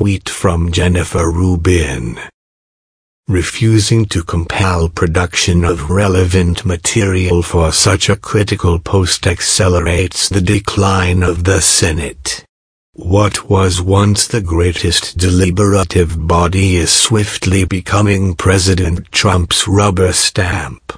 tweet from Jennifer Rubin. Refusing to compel production of relevant material for such a critical post accelerates the decline of the Senate. What was once the greatest deliberative body is swiftly becoming President Trump's rubber stamp.